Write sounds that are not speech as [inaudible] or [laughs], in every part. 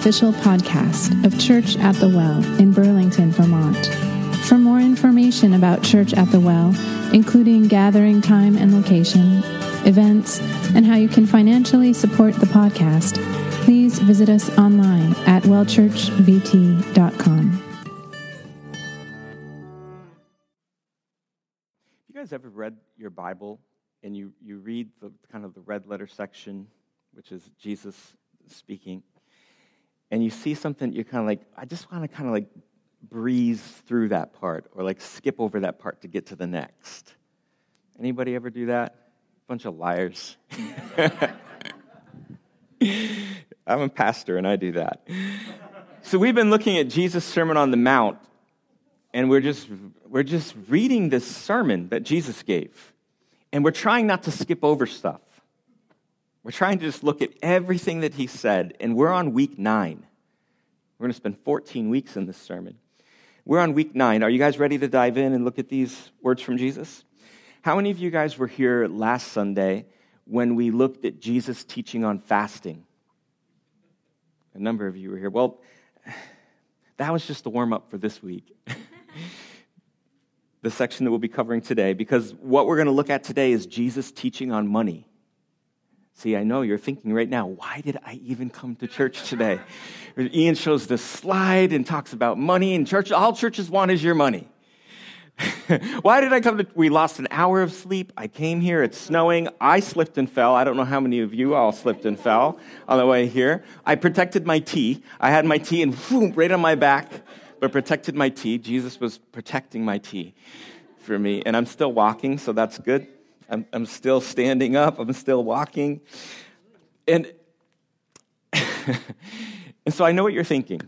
official podcast of Church at the Well in Burlington, Vermont. For more information about Church at the Well, including gathering time and location, events, and how you can financially support the podcast, please visit us online at wellchurchvt.com. You guys ever read your Bible and you, you read the kind of the red letter section, which is Jesus speaking, and you see something, you're kind of like, I just want to kind of like breeze through that part or like skip over that part to get to the next. Anybody ever do that? Bunch of liars. [laughs] I'm a pastor and I do that. So we've been looking at Jesus' Sermon on the Mount, and we're just, we're just reading this sermon that Jesus gave. And we're trying not to skip over stuff. We're trying to just look at everything that he said, and we're on week nine. We're going to spend 14 weeks in this sermon. We're on week nine. Are you guys ready to dive in and look at these words from Jesus? How many of you guys were here last Sunday when we looked at Jesus' teaching on fasting? A number of you were here. Well, that was just the warm up for this week. [laughs] the section that we'll be covering today, because what we're going to look at today is Jesus' teaching on money. See, I know you're thinking right now, why did I even come to church today? [laughs] Ian shows the slide and talks about money, and church, all churches want is your money. [laughs] why did I come to? We lost an hour of sleep. I came here. It's snowing. I slipped and fell. I don't know how many of you all slipped and fell on the way here. I protected my tea. I had my tea and whoom, right on my back, but protected my tea. Jesus was protecting my tea for me, and I'm still walking, so that's good. I'm, I'm still standing up, I'm still walking. And, [laughs] and so I know what you're thinking.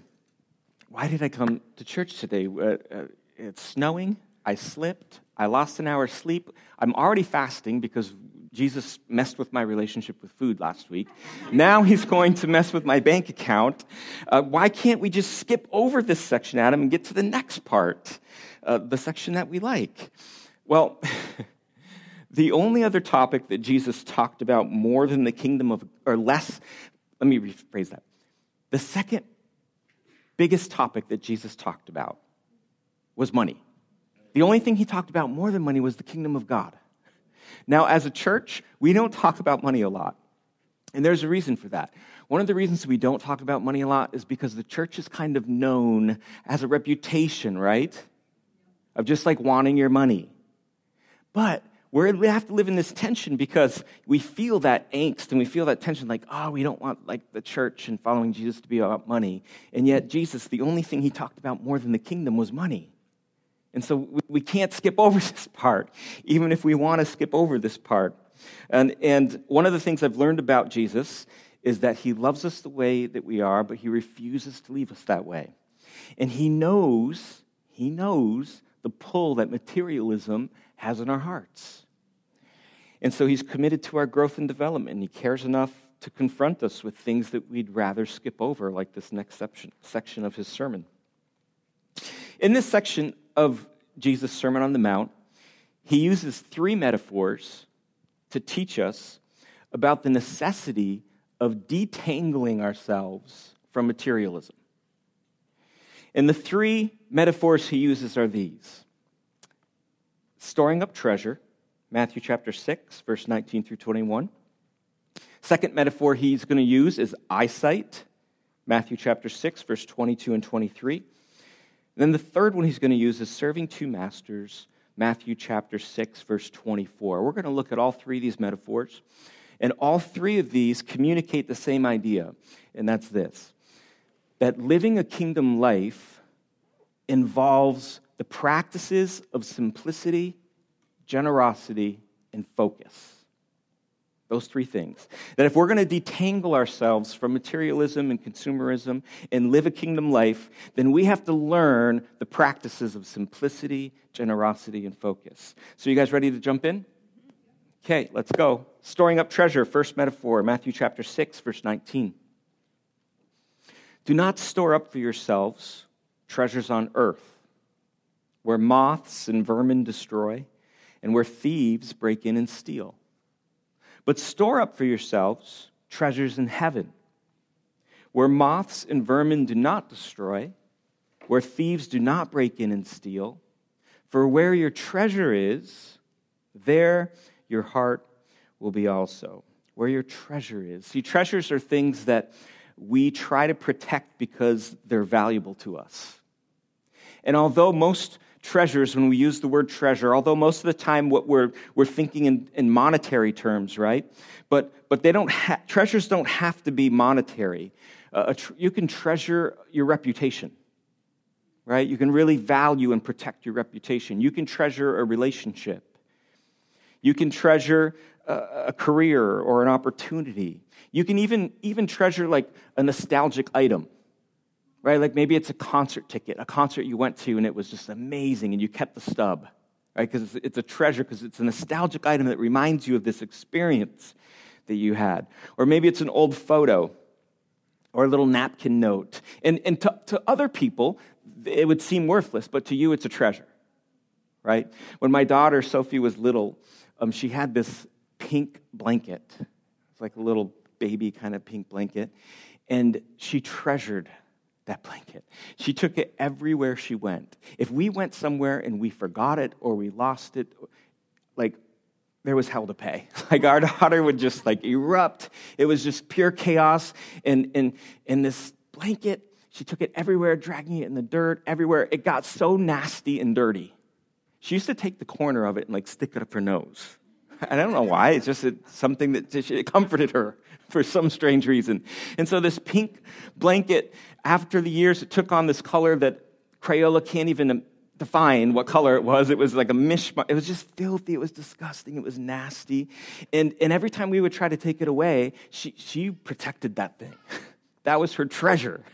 Why did I come to church today? Uh, uh, it's snowing. I slipped. I lost an hour's sleep. I'm already fasting because Jesus messed with my relationship with food last week. Now he's going to mess with my bank account. Uh, why can't we just skip over this section, Adam, and get to the next part, uh, the section that we like? Well, [laughs] The only other topic that Jesus talked about more than the kingdom of, or less, let me rephrase that. The second biggest topic that Jesus talked about was money. The only thing he talked about more than money was the kingdom of God. Now, as a church, we don't talk about money a lot. And there's a reason for that. One of the reasons we don't talk about money a lot is because the church is kind of known as a reputation, right? Of just like wanting your money. But we have to live in this tension because we feel that angst and we feel that tension like, oh, we don't want like the church and following Jesus to be about money. And yet, Jesus, the only thing he talked about more than the kingdom was money. And so we can't skip over [laughs] this part, even if we want to skip over this part. And, and one of the things I've learned about Jesus is that he loves us the way that we are, but he refuses to leave us that way. And he knows, he knows the pull that materialism has in our hearts. And so he's committed to our growth and development. And he cares enough to confront us with things that we'd rather skip over, like this next section, section of his sermon. In this section of Jesus' Sermon on the Mount, he uses three metaphors to teach us about the necessity of detangling ourselves from materialism. And the three metaphors he uses are these storing up treasure, Matthew chapter 6, verse 19 through 21. Second metaphor he's going to use is eyesight, Matthew chapter 6, verse 22 and 23. And then the third one he's going to use is serving two masters, Matthew chapter 6, verse 24. We're going to look at all three of these metaphors, and all three of these communicate the same idea, and that's this that living a kingdom life involves the practices of simplicity generosity, and focus. Those three things. That if we're going to detangle ourselves from materialism and consumerism and live a kingdom life, then we have to learn the practices of simplicity, generosity, and focus. So, you guys ready to jump in? Okay, let's go. Storing up treasure, first metaphor, Matthew chapter 6, verse 19. Do not store up for yourselves treasures on earth, where moths and vermin destroy and where thieves break in and steal. But store up for yourselves treasures in heaven, where moths and vermin do not destroy, where thieves do not break in and steal. For where your treasure is, there your heart will be also. Where your treasure is. See, treasures are things that we try to protect because they're valuable to us. And although most treasures, when we use the word treasure, although most of the time what we're, we're thinking in, in monetary terms, right? But, but they don't ha- treasures don't have to be monetary. Uh, tr- you can treasure your reputation, right? You can really value and protect your reputation. You can treasure a relationship. You can treasure a, a career or an opportunity. You can even, even treasure like a nostalgic item right? Like maybe it's a concert ticket, a concert you went to and it was just amazing and you kept the stub, right? Because it's, it's, a treasure, because it's a nostalgic item that reminds you of this experience that you had. Or maybe it's an old photo or a little napkin note. And, and to, to other people, it would seem worthless, but to you, it's a treasure, right? When my daughter, Sophie, was little, um, she had this pink blanket. It's like a little baby kind of pink blanket. And she treasured that blanket. She took it everywhere she went. If we went somewhere and we forgot it or we lost it, like there was hell to pay. [laughs] Like our daughter would just like erupt. It was just pure chaos. And and and this blanket, she took it everywhere, dragging it in the dirt, everywhere. It got so nasty and dirty. She used to take the corner of it and like stick it up her nose. I don't know why. It's just something that it comforted her for some strange reason. And so this pink blanket, after the years, it took on this color that Crayola can't even um, define what color it was. It was like a mishmash. It was just filthy. It was disgusting. It was nasty. And, and every time we would try to take it away, she, she protected that thing. [laughs] That was her treasure.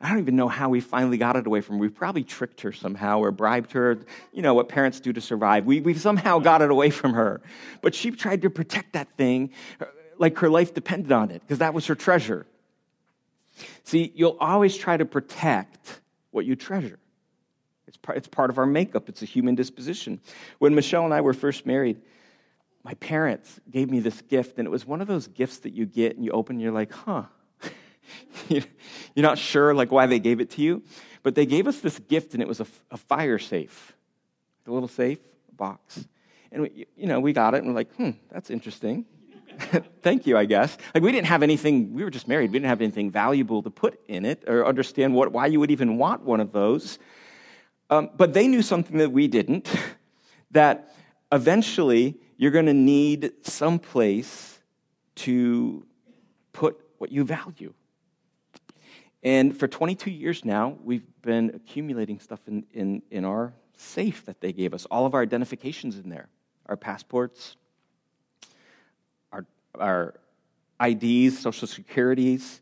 I don't even know how we finally got it away from her. We probably tricked her somehow or bribed her, you know, what parents do to survive. We, we somehow got it away from her. But she tried to protect that thing uh, like her life depended on it because that was her treasure. See, you'll always try to protect what you treasure. It's it's part of our makeup, it's a human disposition. When Michelle and I were first married, my parents gave me this gift, and it was one of those gifts that you get and you open and you're like, huh. [laughs] you're not sure like why they gave it to you, but they gave us this gift, and it was a, a fire safe, a little safe box. And we, you know, we got it, and we're like, hmm, that's interesting. [laughs] Thank you, I guess. Like we didn't have anything, we were just married. We didn't have anything valuable to put in it or understand what, why you would even want one of those. Um, but they knew something that we didn't [laughs] that eventually you're going to need some place to put what you value. And for 22 years now, we've been accumulating stuff in, in, in our safe that they gave us, all of our identifications in there, our passports, our IDs, social securities,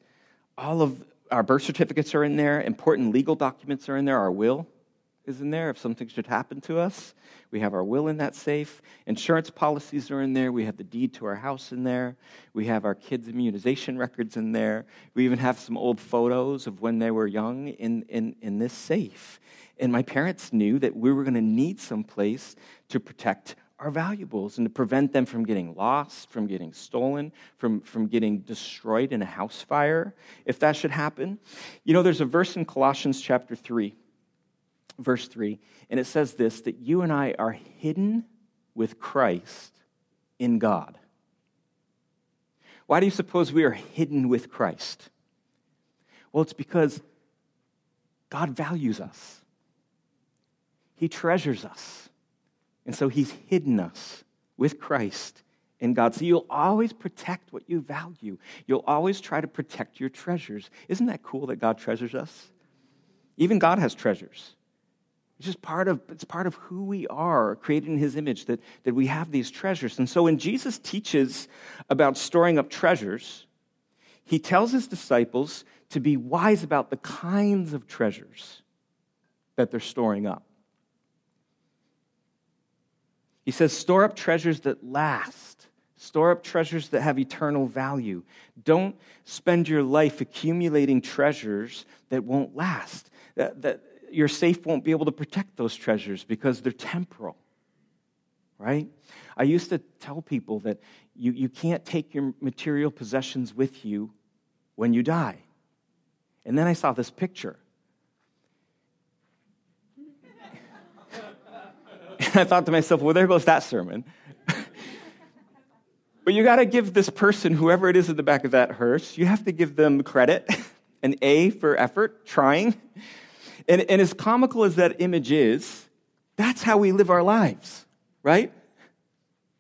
all of our birth certificates are in there, important legal documents are in there, our will is in there if something should happen to us. We have our will in that safe. Insurance policies are in there. We have the deed to our house in there. We have our kids' immunization records in there. We even have some old photos of when they were young in, in, in this safe. And my parents knew that we were going to need some place to protect our valuables and to prevent them from getting lost, from getting stolen, from, from getting destroyed in a house fire, if that should happen. You know, there's a verse in Colossians chapter 3, verse 3, and it says this that you and I are hidden with Christ in God. Why do you suppose we are hidden with Christ? Well, it's because God values us, He treasures us. And so he's hidden us with Christ in God. So you'll always protect what you value. You'll always try to protect your treasures. Isn't that cool that God treasures us? Even God has treasures. It's just part of, it's part of who we are, created in his image, that, that we have these treasures. And so when Jesus teaches about storing up treasures, he tells his disciples to be wise about the kinds of treasures that they're storing up. He says, store up treasures that last. Store up treasures that have eternal value. Don't spend your life accumulating treasures that won't last. That, that your safe won't be able to protect those treasures because they're temporal. Right? I used to tell people that you, you can't take your material possessions with you when you die. And then I saw this picture. and I thought to myself, well, there goes that sermon. [laughs] but you got to give this person, whoever it is in the back of that hearse, you have to give them credit, [laughs] an A for effort, trying. And, and as comical as that image is, that's how we live our lives, right?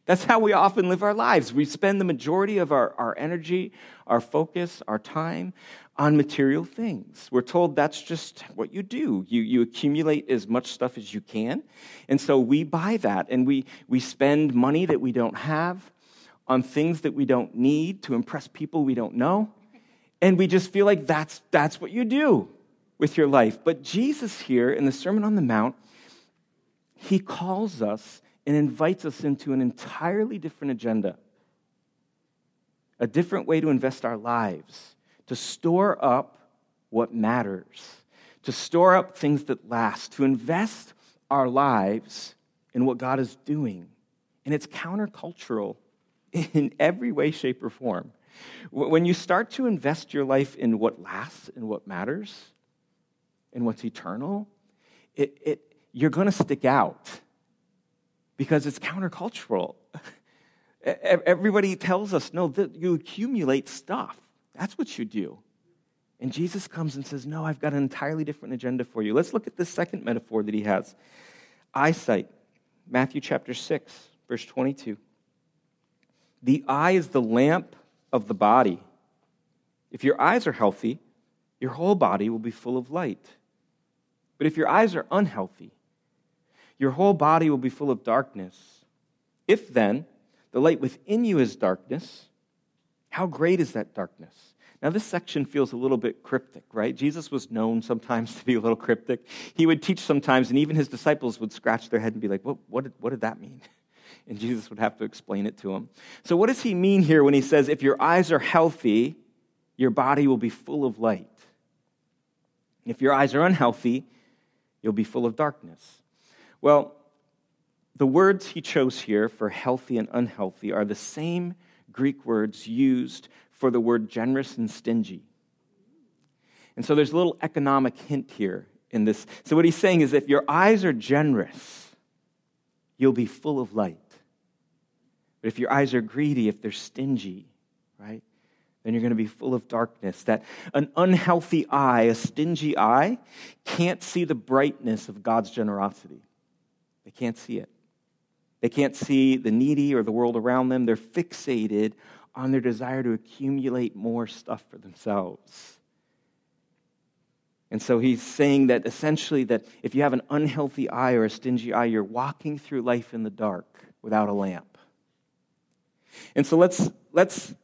That's how we often live our lives. We spend the majority of our, our energy, our focus, our time on material things. We're told that's just what you do. You, you accumulate as much stuff as you can. And so we buy that and we, we spend money that we don't have on things that we don't need to impress people we don't know. And we just feel like that's, that's what you do with your life. But Jesus here in the Sermon on the Mount, he calls us and invites us into an entirely different agenda, a different way to invest our lives, to store up what matters, to store up things that last, to invest our lives in what God is doing. And it's countercultural [laughs] in every way, shape, or form. When you start to invest your life in what lasts and what matters and what's eternal, it, it, you're going to stick out because it's countercultural. [laughs] Everybody tells us, no, you accumulate stuff. That's what you do. And Jesus comes and says, No, I've got an entirely different agenda for you. Let's look at the second metaphor that he has eyesight. Matthew chapter 6, verse 22. The eye is the lamp of the body. If your eyes are healthy, your whole body will be full of light. But if your eyes are unhealthy, your whole body will be full of darkness. If then the light within you is darkness, how great is that darkness? Now, this section feels a little bit cryptic, right? Jesus was known sometimes [laughs] to be a little cryptic. He would teach sometimes, and even his disciples would scratch their head and be like, what, what, did, what did that mean? [laughs] And Jesus would have to explain it to them. So, what does he mean here when he says, if your eyes are healthy, your body will be full of light? If your eyes are unhealthy, you'll be full of darkness. Well, the words he chose here for healthy and unhealthy are the same Greek words used for the word generous and stingy. And so there's a little economic hint here in this. So, what he's saying is if your eyes are generous, you'll be full of light. But if your eyes are greedy, if they're stingy, right, then you're going to be full of darkness. That an unhealthy eye, a stingy eye, can't see the brightness of God's generosity. They can't see it. They can't see the needy or the world around them. They're fixated on their desire to accumulate more stuff for themselves. And so he's saying that essentially that if you have an unhealthy eye or a stingy eye, you're walking through life in the dark without a lamp. And so let's let's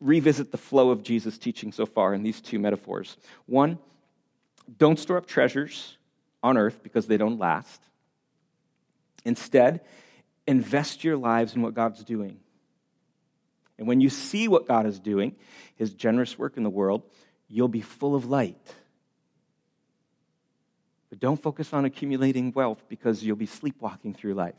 revisit the flow of Jesus' teaching so far in these two metaphors. One, don't store up treasures on earth because they don't last. Instead, invest your lives in what God's doing. And when you see what God is doing, his generous work in the world, you'll be full of light. But don't focus on accumulating wealth because you'll be sleepwalking through life.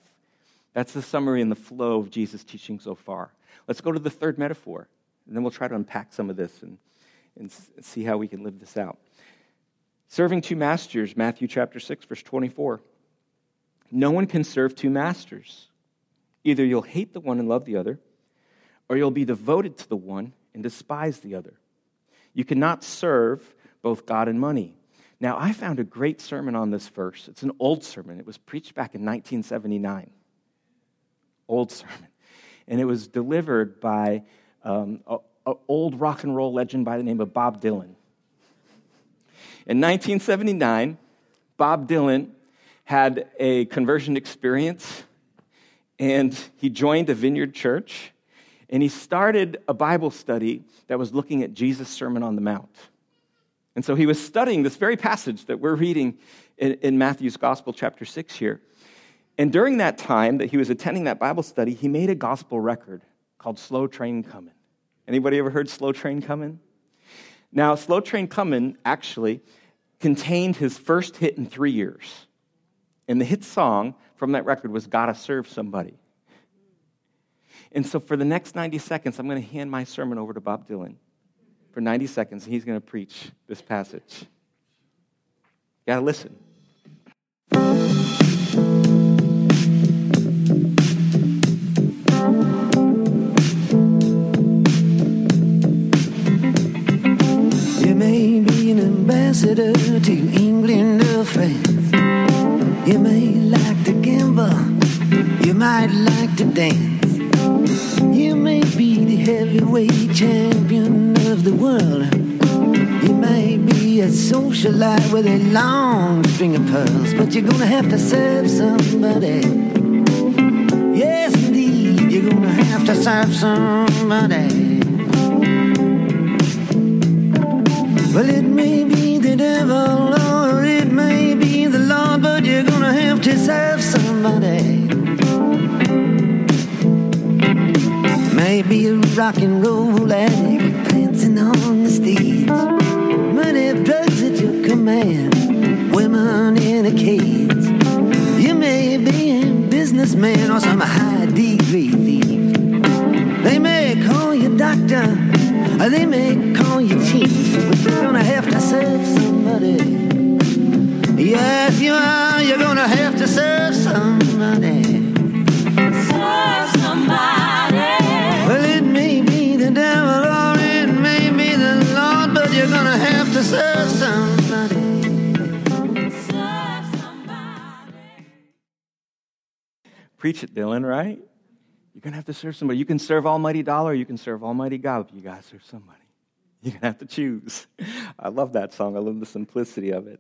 That's the summary and the flow of Jesus' teaching so far. Let's go to the third metaphor, and then we'll try to unpack some of this and, and see how we can live this out. Serving two masters, Matthew chapter 6, verse 24. No one can serve two masters. Either you'll hate the one and love the other, or you'll be devoted to the one and despise the other. You cannot serve both God and money. Now, I found a great sermon on this verse. It's an old sermon. It was preached back in 1979. Old sermon. And it was delivered by um, an old rock and roll legend by the name of Bob Dylan. In 1979, Bob Dylan had a conversion experience and he joined a vineyard church and he started a Bible study that was looking at Jesus' Sermon on the Mount. And so he was studying this very passage that we're reading in, in Matthew's Gospel, chapter 6 here. And during that time that he was attending that Bible study, he made a gospel record called Slow Train Coming. Anybody ever heard Slow Train Coming? Now, Slow Train Coming actually contained his first hit in three years. And the hit song from that record was Gotta Serve Somebody. And so for the next 90 seconds, I'm going to hand my sermon over to Bob Dylan for for 90 seconds, and he's going to preach this passage. Got to listen. Ambassador to England or France. You may like to gamble. You might like to dance. You may be the heavyweight champion of the world. You may be a socialite with a long string of pearls, but you're gonna have to serve somebody. Yes, indeed, you're gonna have to serve somebody. Well, it may Maybe a rock and roll addict dancing on the stage. Money, drugs at your command, women in a cage. You may be a businessman or some high degree thief. They may call you doctor, or they may call you chief, but you're gonna have to serve somebody. Yes, you are. You're gonna have to serve somebody. Preach it, Dylan, right? You're going to have to serve somebody. You can serve Almighty Dollar, you can serve Almighty God, but you got to serve somebody. You're going to have to choose. [laughs] I love that song. I love the simplicity of it.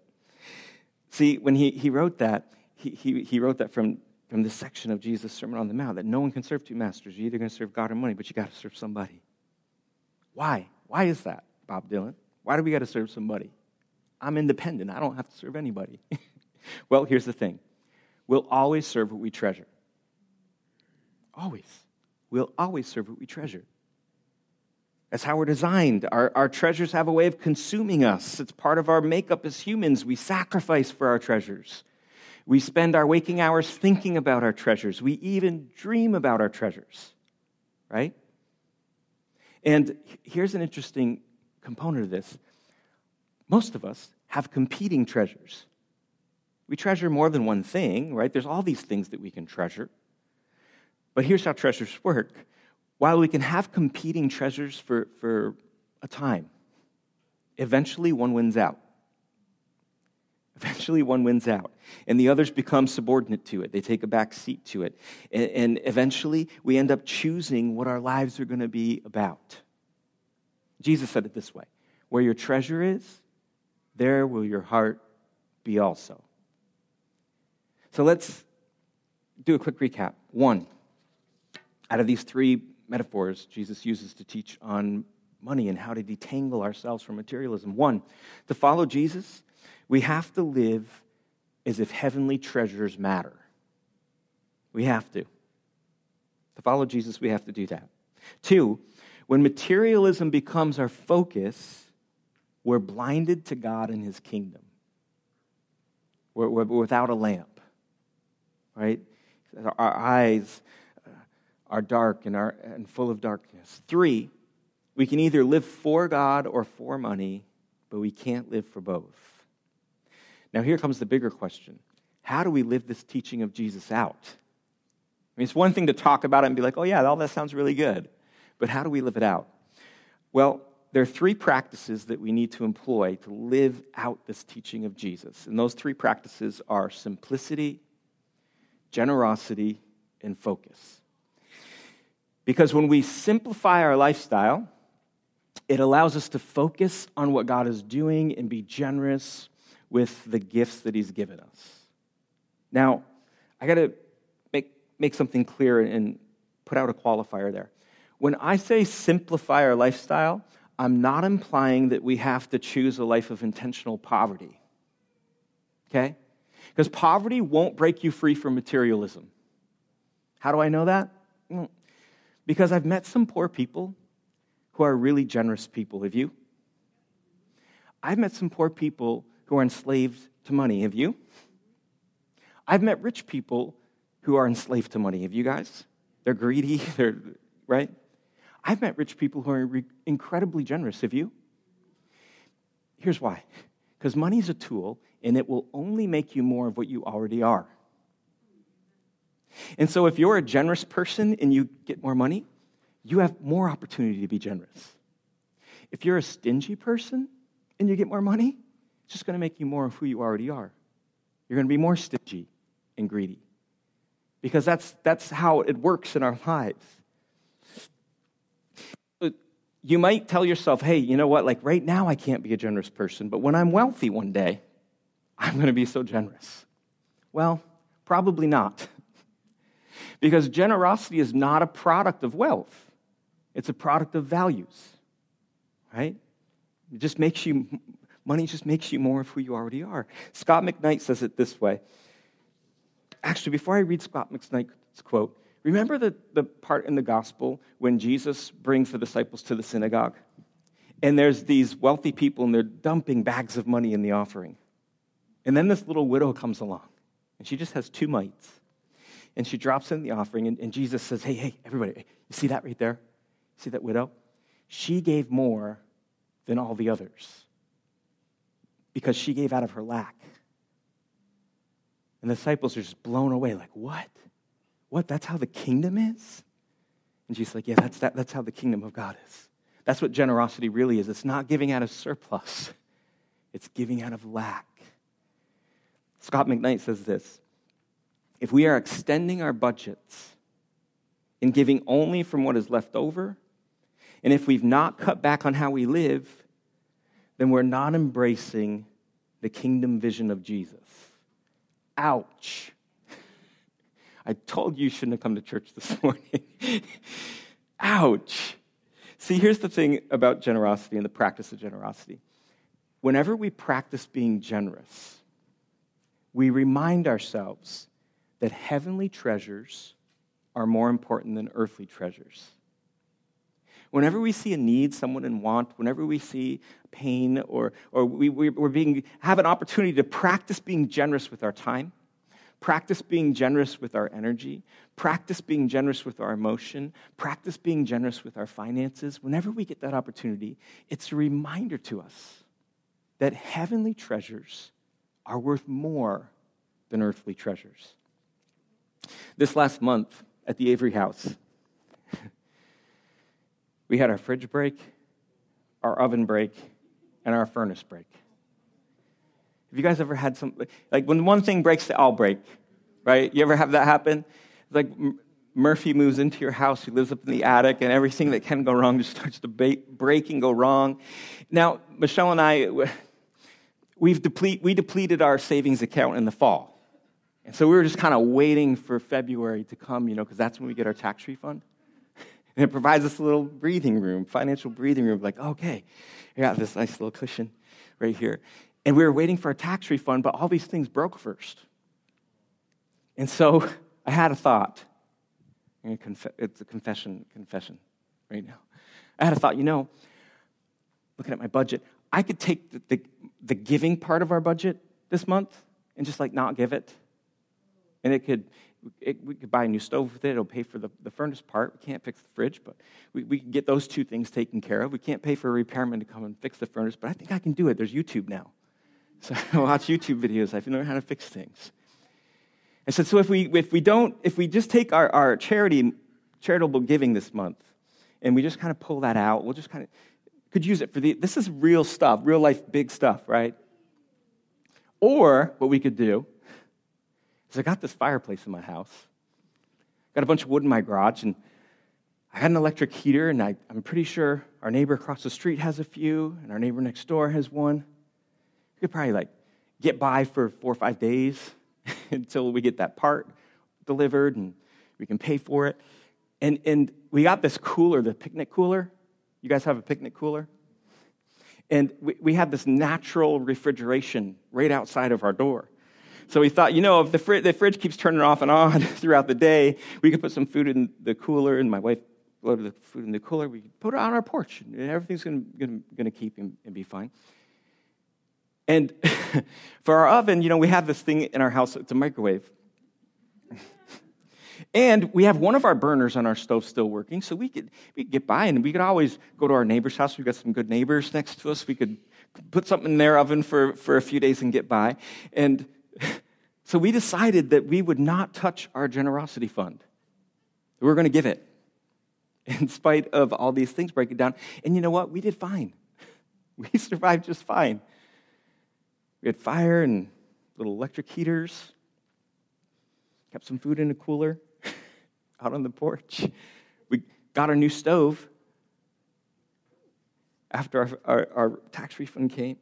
See, when he, he wrote that, he, he, he wrote that from, from this section of Jesus' Sermon on the Mount that no one can serve two masters. You're either going to serve God or money, but you got to serve somebody. Why? Why is that, Bob Dylan? Why do we got to serve somebody? I'm independent. I don't have to serve anybody. [laughs] well, here's the thing we'll always serve what we treasure. Always. We'll always serve what we treasure. That's how we're designed. Our, our treasures have a way of consuming us. It's part of our makeup as humans. We sacrifice for our treasures. We spend our waking hours thinking about our treasures. We even dream about our treasures, right? And here's an interesting component of this most of us have competing treasures. We treasure more than one thing, right? There's all these things that we can treasure. But here's how treasures work. While we can have competing treasures for, for a time, eventually one wins out. Eventually one wins out, and the others become subordinate to it. They take a back seat to it. And, and eventually we end up choosing what our lives are going to be about. Jesus said it this way Where your treasure is, there will your heart be also. So let's do a quick recap. One, out of these three metaphors Jesus uses to teach on money and how to detangle ourselves from materialism. One, to follow Jesus, we have to live as if heavenly treasures matter. We have to. To follow Jesus, we have to do that. Two, when materialism becomes our focus, we're blinded to God and his kingdom. We're, we're without a lamp, right? Our eyes are dark and, are, and full of darkness. Three, we can either live for God or for money, but we can't live for both. Now, here comes the bigger question How do we live this teaching of Jesus out? I mean, it's one thing to talk about it and be like, oh, yeah, all that sounds really good. But how do we live it out? Well, there are three practices that we need to employ to live out this teaching of Jesus. And those three practices are simplicity, generosity, and focus. Because when we simplify our lifestyle, it allows us to focus on what God is doing and be generous with the gifts that He's given us. Now, I got to make, make something clear and put out a qualifier there. When I say simplify our lifestyle, I'm not implying that we have to choose a life of intentional poverty. Okay? Because poverty won't break you free from materialism. How do I know that? Well, because I've met some poor people who are really generous people. Have you? I've met some poor people who are enslaved to money. Have you? I've met rich people who are enslaved to money. Have you guys? They're greedy, [laughs] they're right? I've met rich people who are re- incredibly generous. Have you? Here's why because money is a tool and it will only make you more of what you already are. And so, if you're a generous person and you get more money, you have more opportunity to be generous. If you're a stingy person and you get more money, it's just going to make you more of who you already are. You're going to be more stingy and greedy because that's, that's how it works in our lives. You might tell yourself, hey, you know what? Like right now, I can't be a generous person, but when I'm wealthy one day, I'm going to be so generous. Well, probably not. Because generosity is not a product of wealth, it's a product of values, right? It just makes you, money just makes you more of who you already are. Scot McKnight says it this way. Actually, before I read Scot McKnight's quote, remember the, the part in the gospel when Jesus brings the disciples to the synagogue? And there's these wealthy people and they're dumping bags of money in the offering. And then this little widow comes along and she just has two mites and she drops in the offering, and, and Jesus says, Hey, hey, everybody, you see that right there? See that widow? She gave more than all the others because she gave out of her lack. And the disciples are just blown away, like, What? What? That's how the kingdom is? And she's like, Yeah, that's, that, that's how the kingdom of God is. That's what generosity really is. It's not giving out of surplus, it's giving out of lack. Scot McKnight says this if we are extending our budgets and giving only from what is left over, and if we've not cut back on how we live, then we're not embracing the kingdom vision of Jesus. Ouch. [laughs] I told you you shouldn't have come to church this [laughs] morning. Ouch. See, here's the thing about generosity and the practice of generosity. Whenever we practice being generous, we remind ourselves that heavenly treasures are more important than earthly treasures. Whenever we see a need, someone in want, whenever we see pain, or, or we, we, are being, have an opportunity to practice being generous with our time, practice being generous with our energy, practice being generous with our emotion, practice being generous with our finances, whenever we get that opportunity, it's a reminder to us that heavenly treasures are worth more than earthly treasures. This last month at the Avery House, we had our fridge break, our oven break, and our furnace break. Have you guys ever had some, like when one thing breaks, they all break, right? You ever have that happen? It's like Murphy moves into your house, he lives up in the attic, and everything that can go wrong just starts to break and go wrong. Now, Michelle and I, we've deplete, we depleted our savings account in the fall. And so we were just kind of waiting for February to come, you know, because that's when we get our tax refund. [laughs] And it provides us a little breathing room, financial breathing room, like, okay, I got this nice little cushion right here. And we were waiting for a tax refund, but all these things broke first. And so [laughs] I had a thought. It's a confession, confession right now. I had a thought, you know, looking at my budget, I could take the, the, the giving part of our budget this month and just like not give it and it could, it, we could buy a new stove with it. It'll pay for the, the furnace part. We can't fix the fridge, but we, we can get those two things taken care of. We can't pay for a repairman to come and fix the furnace, but I think I can do it. There's YouTube now. [laughs] So I watch YouTube videos. I've learned how to fix things. I said, so if we, if we don't, if we just take our, our charity, charitable giving this month and we just kind of pull that out, we'll just kind of, could use it for the, this is real stuff, real life, big stuff, right? Or what we could do is I got this fireplace in my house. Got a bunch of wood in my garage, and I had an electric heater, and I, am pretty sure our neighbor across the street has a few, and our neighbor next door has one. We could probably like get by for four or five days [laughs] until we get that part delivered and we can pay for it. And, and we got this cooler, the picnic cooler. You guys have a picnic cooler? And we, we have this natural refrigeration right outside of our door. So we thought, you know, if the, fr- the fridge keeps turning off and on [laughs] throughout the day, we could put some food in the cooler, and my wife loaded the food in the cooler. We put it on our porch, and everything's going to keep and, and be fine. And [laughs] for our oven, you know, we have this thing in our house, it's a microwave. [laughs] and we have one of our burners on our stove still working, so we could, we could get by and we could always go to our neighbor's house. We've got some good neighbors next to us. We could put something in their oven for, for a few days and get by. And so we decided that we would not touch our generosity fund. We were going to give it [laughs] in spite of all these things breaking down. And you know what? We did fine. [laughs] We survived just fine. We had fire and little electric heaters, kept some food in a cooler [laughs] out on the porch. We got our new stove after our, our, our tax refund came.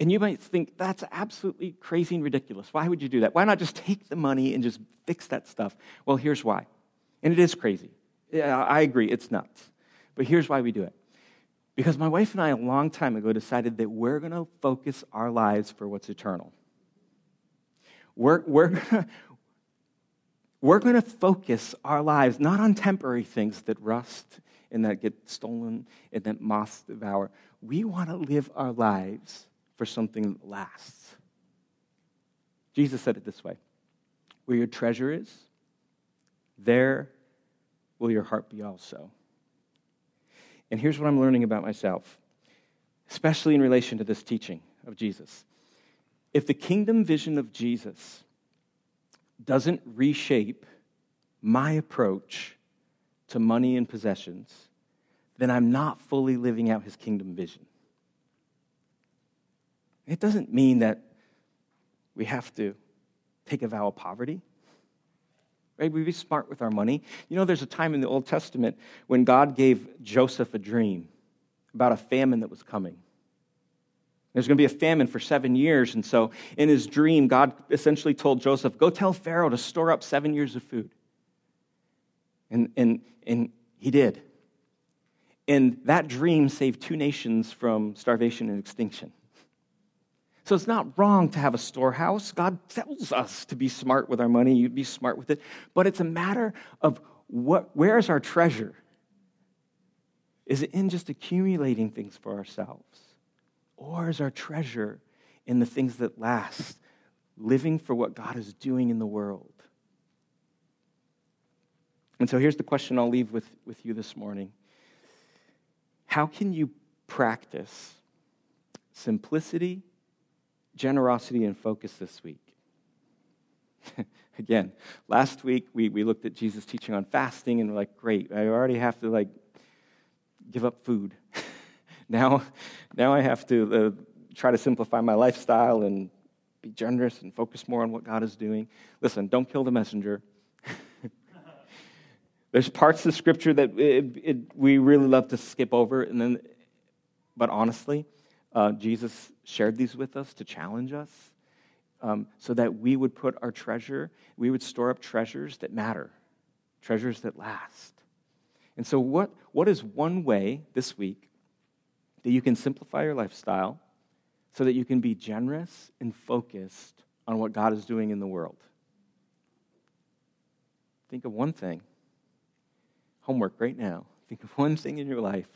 And you might think that's absolutely crazy and ridiculous. Why would you do that? Why not just take the money and just fix that stuff? Well, here's why. And it is crazy. Yeah, I agree, it's nuts. But here's why we do it. Because my wife and I, a long time ago, decided that we're going to focus our lives for what's eternal. We're, we're [laughs] going we're going to focus our lives not on temporary things that rust and that get stolen and that moths devour. We want to live our lives for something that lasts. Jesus said it this way Where your treasure is, there will your heart be also. And here's what I'm learning about myself, especially in relation to this teaching of Jesus. If the kingdom vision of Jesus doesn't reshape my approach to money and possessions, then I'm not fully living out his kingdom vision. It doesn't mean that we have to take a vow of poverty. Right? We be smart with our money. You know, there's a time in the Old Testament when God gave Joseph a dream about a famine that was coming. There's going to be a famine for seven years. And so, in his dream, God essentially told Joseph, Go tell Pharaoh to store up seven years of food. And, and, and he did. And that dream saved two nations from starvation and extinction. So it's not wrong to have a storehouse. God tells us to be smart with our money, You'd be smart with it. But it's a matter of what, where is our treasure? Is it in just accumulating things for ourselves? Or is our treasure in the things that last, living for what God is doing in the world? And so here's the question I'll leave with, with you this morning How can you practice simplicity generosity and focus this week. [laughs] Again, last week we, we looked at Jesus' teaching on fasting and we're like, great, I already have to like give up food. [laughs] now, now I have to uh, try to simplify my lifestyle and be generous and focus more on what God is doing. Listen, don't kill the messenger. [laughs] There's parts of Scripture that it, it, we really love to skip over, and then, but honestly, uh, Jesus shared these with us to challenge us um, so that we would put our treasure, we would store up treasures that matter, treasures that last. And so, what, what is one way this week that you can simplify your lifestyle so that you can be generous and focused on what God is doing in the world? Think of one thing. Homework right now. Think of [laughs] one thing in your life,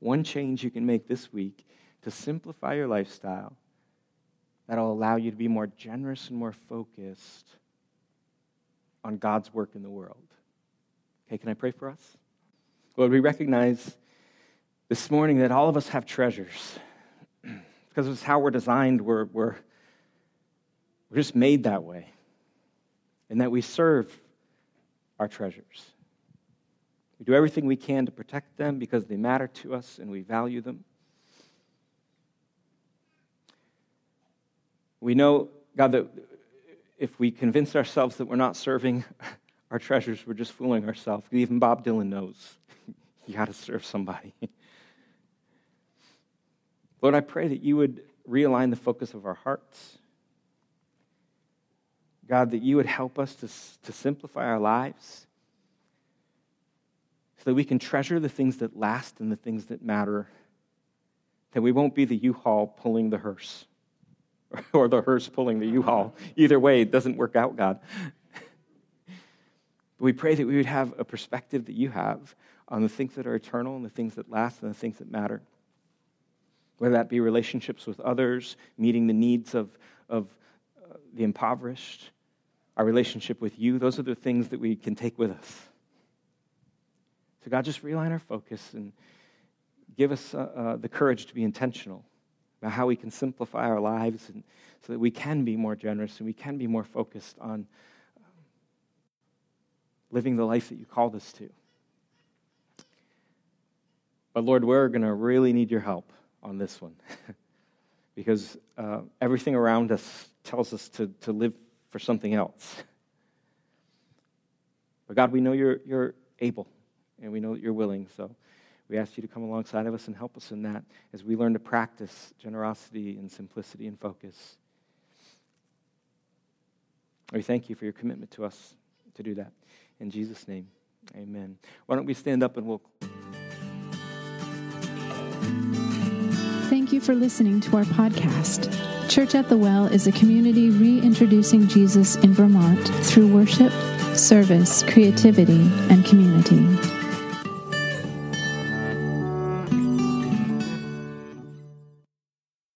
one change you can make this week to simplify your lifestyle that'll allow you to be more generous and more focused on God's work in the world. Okay, can I pray for us? Lord, we recognize this morning that all of us have treasures [clears throat] because it's how we're designed. We're, we're, we're just made that way. And that we serve our treasures. We do everything we can to protect them because they matter to us and we value them. We know, God, that if we convince ourselves that we're not serving [laughs] our treasures, we're just fooling ourselves. Even Bob Dylan knows [laughs] you got to serve somebody. [laughs] Lord, I pray that you would realign the focus of our hearts. God, that you would help us to, to simplify our lives so that we can treasure the things that last and the things that matter, that we won't be the U Haul pulling the hearse. [laughs] or the hearse pulling the U-Haul. Either way, it doesn't work out, God. But we pray that we would have a perspective that you have on the things that are eternal and the things that last and the things that matter. Whether that be relationships with others, meeting the needs of, of uh, the impoverished, our relationship with you, those are the things that we can take with us. So, God, just realign our focus and give us uh, uh, the courage to be intentional about how we can simplify our lives and so that we can be more generous and we can be more focused on um, living the life that you called us to. But Lord, we're going to really need your help on this one [laughs] because uh, everything around us tells us to, to live for something else. But God, we know you're, you're able and we know that you're willing. So we ask you to come alongside of us and help us in that as we learn to practice generosity and simplicity and focus. We thank you for your commitment to us to do that. In Jesus' name, amen. Why don't we stand up and we'll. Thank you for listening to our podcast. Church at the Well is a community reintroducing Jesus in Vermont through worship, service, creativity, and community.